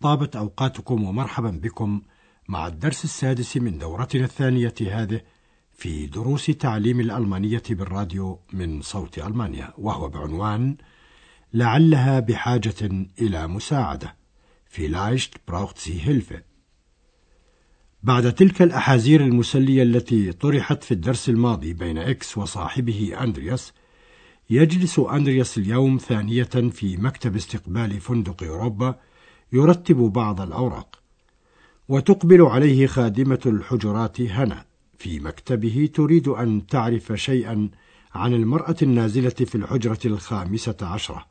طابت أوقاتكم ومرحبا بكم مع الدرس السادس من دورتنا الثانية هذه في دروس تعليم الألمانية بالراديو من صوت ألمانيا وهو بعنوان لعلها بحاجة إلى مساعدة Vielleicht braucht sie Hilfe بعد تلك الأحازير المسلية التي طرحت في الدرس الماضي بين إكس وصاحبه أندرياس يجلس أندرياس اليوم ثانية في مكتب استقبال فندق أوروبا يرتب بعض الأوراق وتقبل عليه خادمة الحجرات هنا في مكتبه تريد أن تعرف شيئا عن المرأة النازلة في الحجرة الخامسة عشرة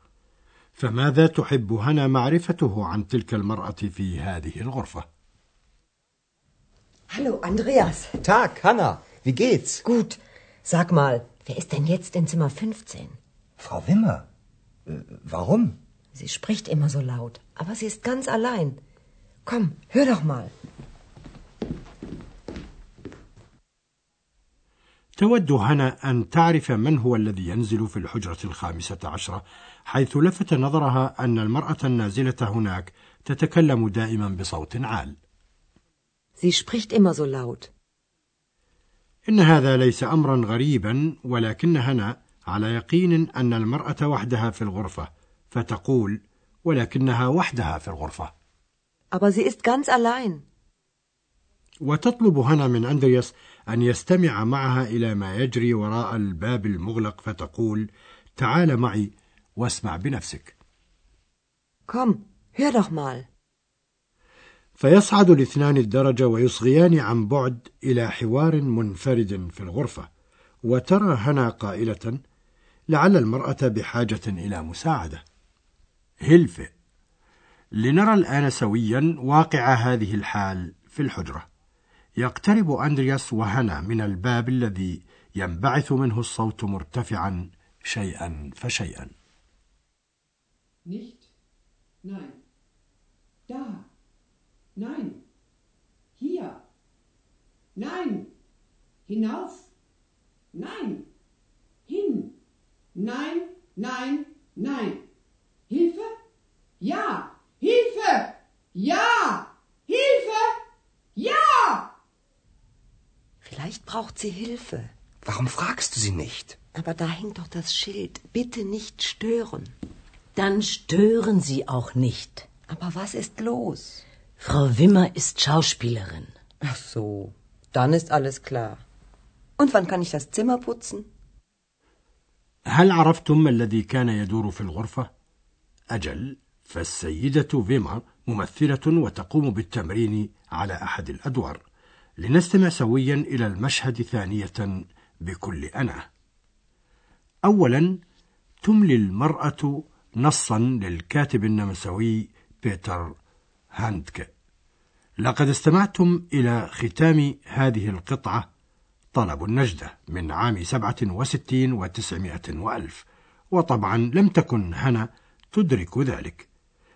فماذا تحب هنا معرفته عن تلك المرأة في هذه الغرفة؟ Hallo, Andreas. Tag, Hanna. Wie geht's? Gut. Sag mal, wer ist denn jetzt in Zimmer 15? Frau Wimmer. Äh, warum? Sie spricht immer so laut, aber sie ist ganz allein. Komm, hör doch mal. تود هنا أن تعرف من هو الذي ينزل في الحجرة الخامسة عشرة حيث لفت نظرها أن المرأة النازلة هناك تتكلم دائما بصوت عال Sie spricht immer so laut. إن هذا ليس أمرا غريبا ولكن هنا على يقين أن المرأة وحدها في الغرفة فتقول ولكنها وحدها في الغرفة Aber sie ist ganz allein. وتطلب هنا من أندرياس أن يستمع معها إلى ما يجري وراء الباب المغلق فتقول تعال معي واسمع بنفسك Komm, hör doch mal. فيصعد الاثنان الدرجة ويصغيان عن بعد إلى حوار منفرد في الغرفة وترى هنا قائلة لعل المرأة بحاجة إلى مساعدة هلفة لنرى الآن سويا واقع هذه الحال في الحجرة يقترب أندرياس وهنا من الباب الذي ينبعث منه الصوت مرتفعا شيئا فشيئا Nicht? Nein. Da. Nein. Hier. Nein. Hinauf. Nein. Hin. Nein, nein, nein. sie Hilfe. Warum fragst du sie nicht? Aber da hängt doch das Schild. Bitte nicht stören. Dann stören Sie auch nicht. Aber was ist los? Frau Wimmer ist Schauspielerin. Ach so, dann ist alles klar. Und wann kann ich das Zimmer putzen? هل عرفتم ما الذي كان يدور في الغرفة؟ أجل فالسيدة فيما ممثلة وتقوم بالتمرين على أحد الأدوار لنستمع سويا إلى المشهد ثانية بكل أنا أولا تملي المرأة نصا للكاتب النمساوي بيتر هاندكه لقد استمعتم إلى ختام هذه القطعة طلب النجدة من عام سبعة وستين وتسعمائة وألف. وطبعا لم تكن هنا تدرك ذلك.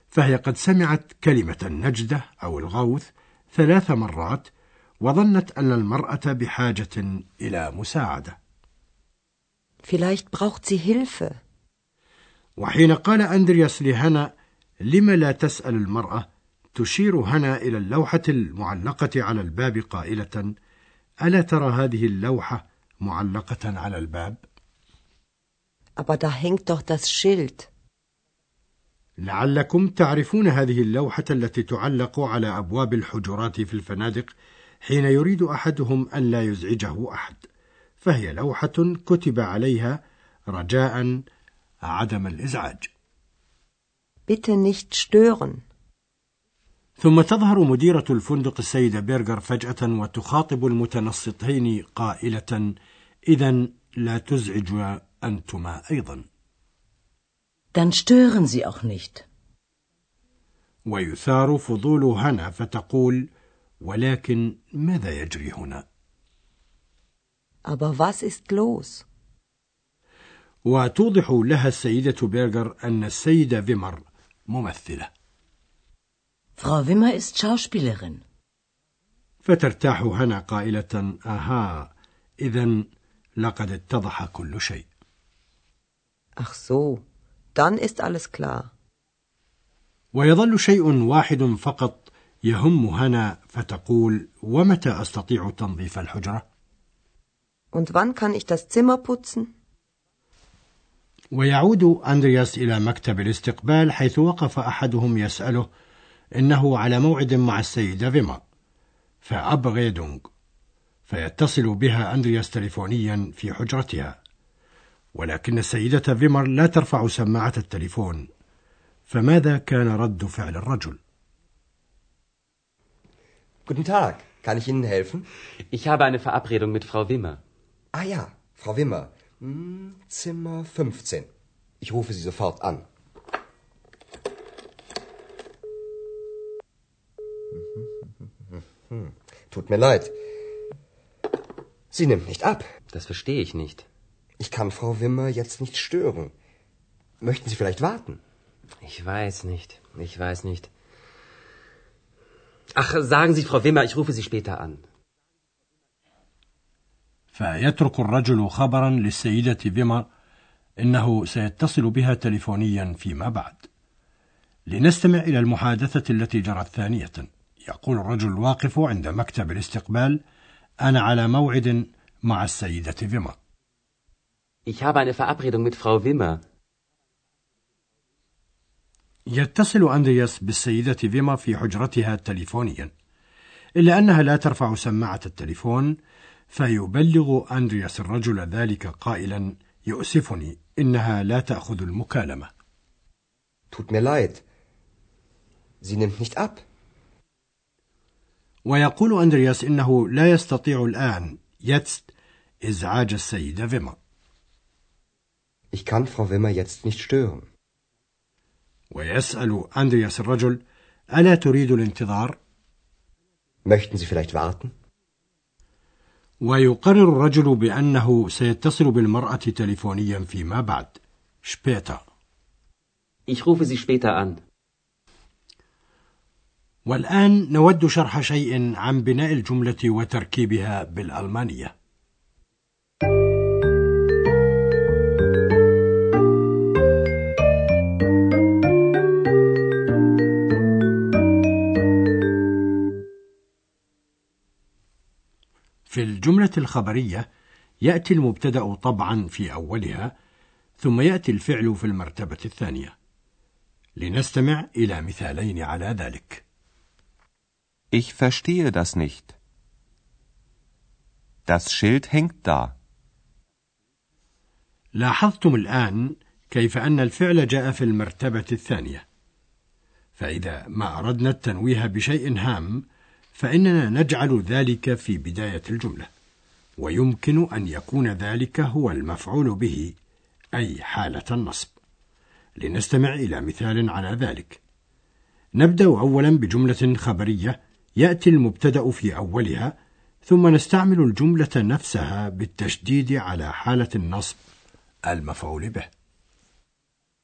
فهي قد سمعت كلمة النجدة أو الغوث ثلاث مرات وظنت أن المرأة بحاجة إلى مساعدة Vielleicht braucht sie Hilfe. وحين قال أندرياس لهنا لم لا تسأل المرأة تشير هنا إلى اللوحة المعلقة على الباب قائلة ألا ترى هذه اللوحة معلقة على الباب؟ Aber da hängt doch das Schild. لعلكم تعرفون هذه اللوحة التي تعلق على أبواب الحجرات في الفنادق حين يريد أحدهم أن لا يزعجه أحد فهي لوحة كتب عليها رجاء عدم الإزعاج Bitte nicht stören. ثم تظهر مديرة الفندق السيدة بيرغر فجأة وتخاطب المتنصتين قائلة إذا لا تزعج أنتما أيضا Dann stören Sie auch nicht. ويثار فضول هنا فتقول ولكن ماذا يجري هنا Aber was ist los? وتوضح لها السيدة بيرغر أن السيدة فيمر ممثلة Frau Wimmer ist Schauspielerin. فترتاح هنا قائلة أها إذا لقد اتضح كل شيء Ach so, dann ist alles klar. ويظل شيء واحد فقط يهم هنا فتقول ومتى أستطيع تنظيف الحجرة؟ Und wann kann ich das Zimmer putzen? ويعود أندرياس إلى مكتب الاستقبال حيث وقف أحدهم يسأله إنه على موعد مع السيدة فيما فأبغيدونغ فيتصل بها أندرياس تليفونيا في حجرتها ولكن السيدة فيمر لا ترفع سماعة التليفون فماذا كان رد فعل الرجل؟ Guten Tag, kann ich Ihnen helfen? Ich habe eine Verabredung mit Frau Wimmer. Ah ja, Frau Wimmer. Hm, Zimmer 15. Ich rufe Sie sofort an. Tut mir leid. Sie nimmt nicht ab. Das verstehe ich nicht. Ich kann Frau Wimmer jetzt nicht stören. Möchten Sie vielleicht warten? Ich weiß nicht. Ich weiß nicht. Ach, sagen Sie, Frau Wimmer, ich rufe Sie später an. فيترك الرجل خبرا للسيدة فيمر إنه سيتصل بها تليفونيا فيما بعد لنستمع إلى المحادثة التي جرت ثانية يقول الرجل الواقف عند مكتب الاستقبال أنا على موعد مع السيدة فيمر Ich habe eine Verabredung mit Frau Wimmer. يتصل أندرياس بالسيدة فيما في حجرتها تليفونيا إلا أنها لا ترفع سماعة التليفون فيبلغ أندرياس الرجل ذلك قائلا يؤسفني إنها لا تأخذ المكالمة Tut mir leid. Sie nimmt nicht ab. ويقول أندرياس إنه لا يستطيع الآن يتست إزعاج السيدة فيما Ich kann Frau Wimmer jetzt nicht stören. ويسأل أندرياس الرجل ألا تريد الانتظار؟ Möchten Sie vielleicht warten? ويقرر الرجل بأنه سيتصل بالمرأة تليفونيا فيما بعد شبيتا Ich rufe Sie später an. والآن نود شرح شيء عن بناء الجملة وتركيبها بالألمانية في الجملة الخبرية يأتي المبتدأ طبعا في أولها ثم يأتي الفعل في المرتبة الثانية لنستمع إلى مثالين على ذلك Ich verstehe das nicht. Das Schild hängt da. لاحظتم الآن كيف أن الفعل جاء في المرتبة الثانية فإذا ما أردنا التنويه بشيء هام فإننا نجعل ذلك في بداية الجملة ويمكن أن يكون ذلك هو المفعول به أي حالة النصب لنستمع إلى مثال على ذلك نبدأ أولا بجملة خبرية يأتي المبتدأ في أولها ثم نستعمل الجملة نفسها بالتشديد على حالة النصب المفعول به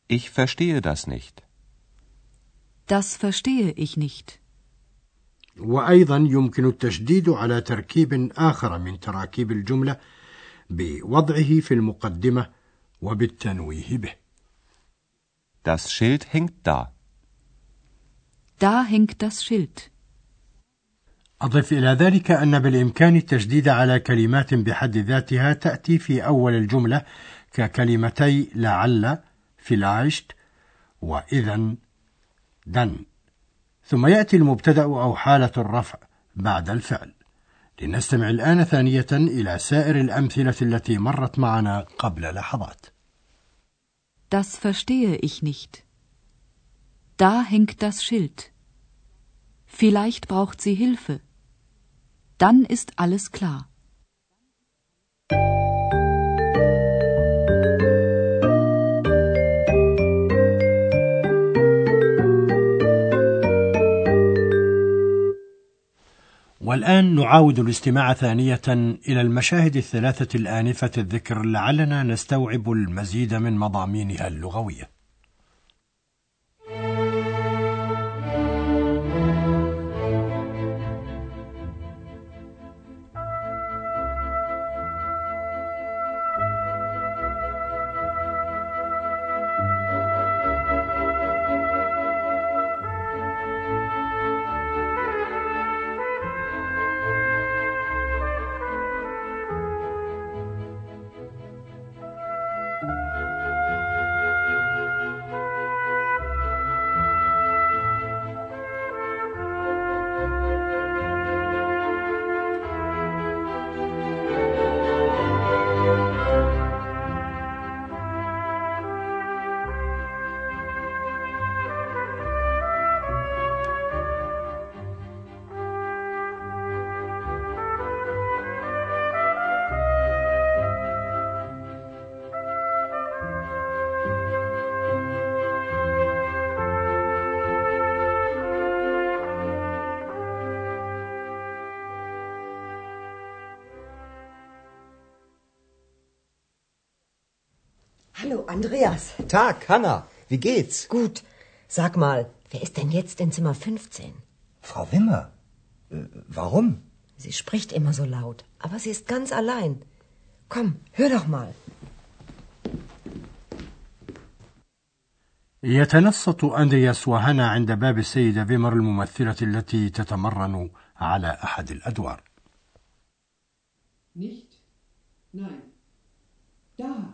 Ich verstehe das nicht. Das verstehe ich nicht. وأيضا يمكن التشديد على تركيب آخر من تراكيب الجملة بوضعه في المقدمة وبالتنويه به Das Schild hängt da. Da hängt das Schild. أضف إلى ذلك أن بالإمكان التشديد على كلمات بحد ذاتها تأتي في أول الجملة ككلمتي لعل فلايشت وإذا دن ثم يأتي المبتدأ أو حالة الرفع بعد الفعل لنستمع الآن ثانية إلى سائر الأمثلة التي مرت معنا قبل لحظات Das verstehe ich nicht. Da hängt das Schild. Vielleicht braucht sie Hilfe. Dann ist alles klar. والآن نعاود الاستماع ثانية إلى المشاهد الثلاثة الآنفة الذكر لعلنا نستوعب المزيد من مضامينها اللغوية. Andreas. Tag, Hanna. Wie geht's? Gut. Sag mal, wer ist denn jetzt in Zimmer 15? Frau Wimmer. Äh, warum? Sie spricht immer so laut, aber sie ist ganz allein. Komm, hör doch mal. يتنصت أندرياس وهنا عند باب السيدة فيمر الممثلة التي تتمرن على أحد الأدوار. Nicht? Nein. Da.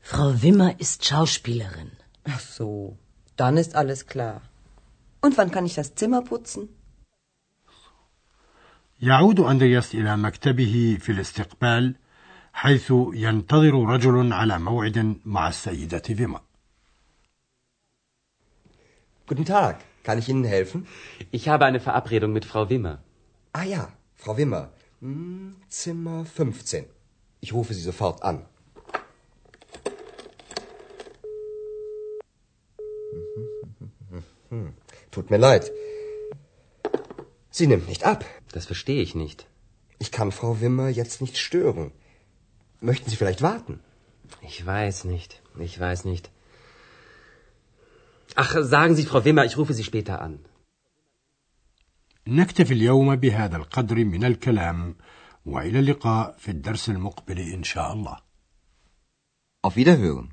Frau Wimmer ist Schauspielerin. Ach so, dann ist alles klar. Und wann kann ich das Zimmer putzen? يعود أندرياس إلى مكتبه في الاستقبال حيث ينتظر رجل على موعد مع السيدة فيما. Guten Tag. Kann ich Ihnen helfen? Ich habe eine Verabredung mit Frau Wimmer. Ah ja, Frau Wimmer. Hm, Zimmer 15. Ich rufe Sie sofort an. mir leid. Sie nimmt nicht ab. Das verstehe ich nicht. Ich kann Frau Wimmer jetzt nicht stören. Möchten Sie vielleicht warten? Ich weiß nicht. Ich weiß nicht. Ach, sagen Sie, Frau Wimmer, ich rufe Sie später an. نكتفي اليوم بهذا القدر من الكلام والى اللقاء في الدرس المقبل ان شاء الله. Auf Wiederhören.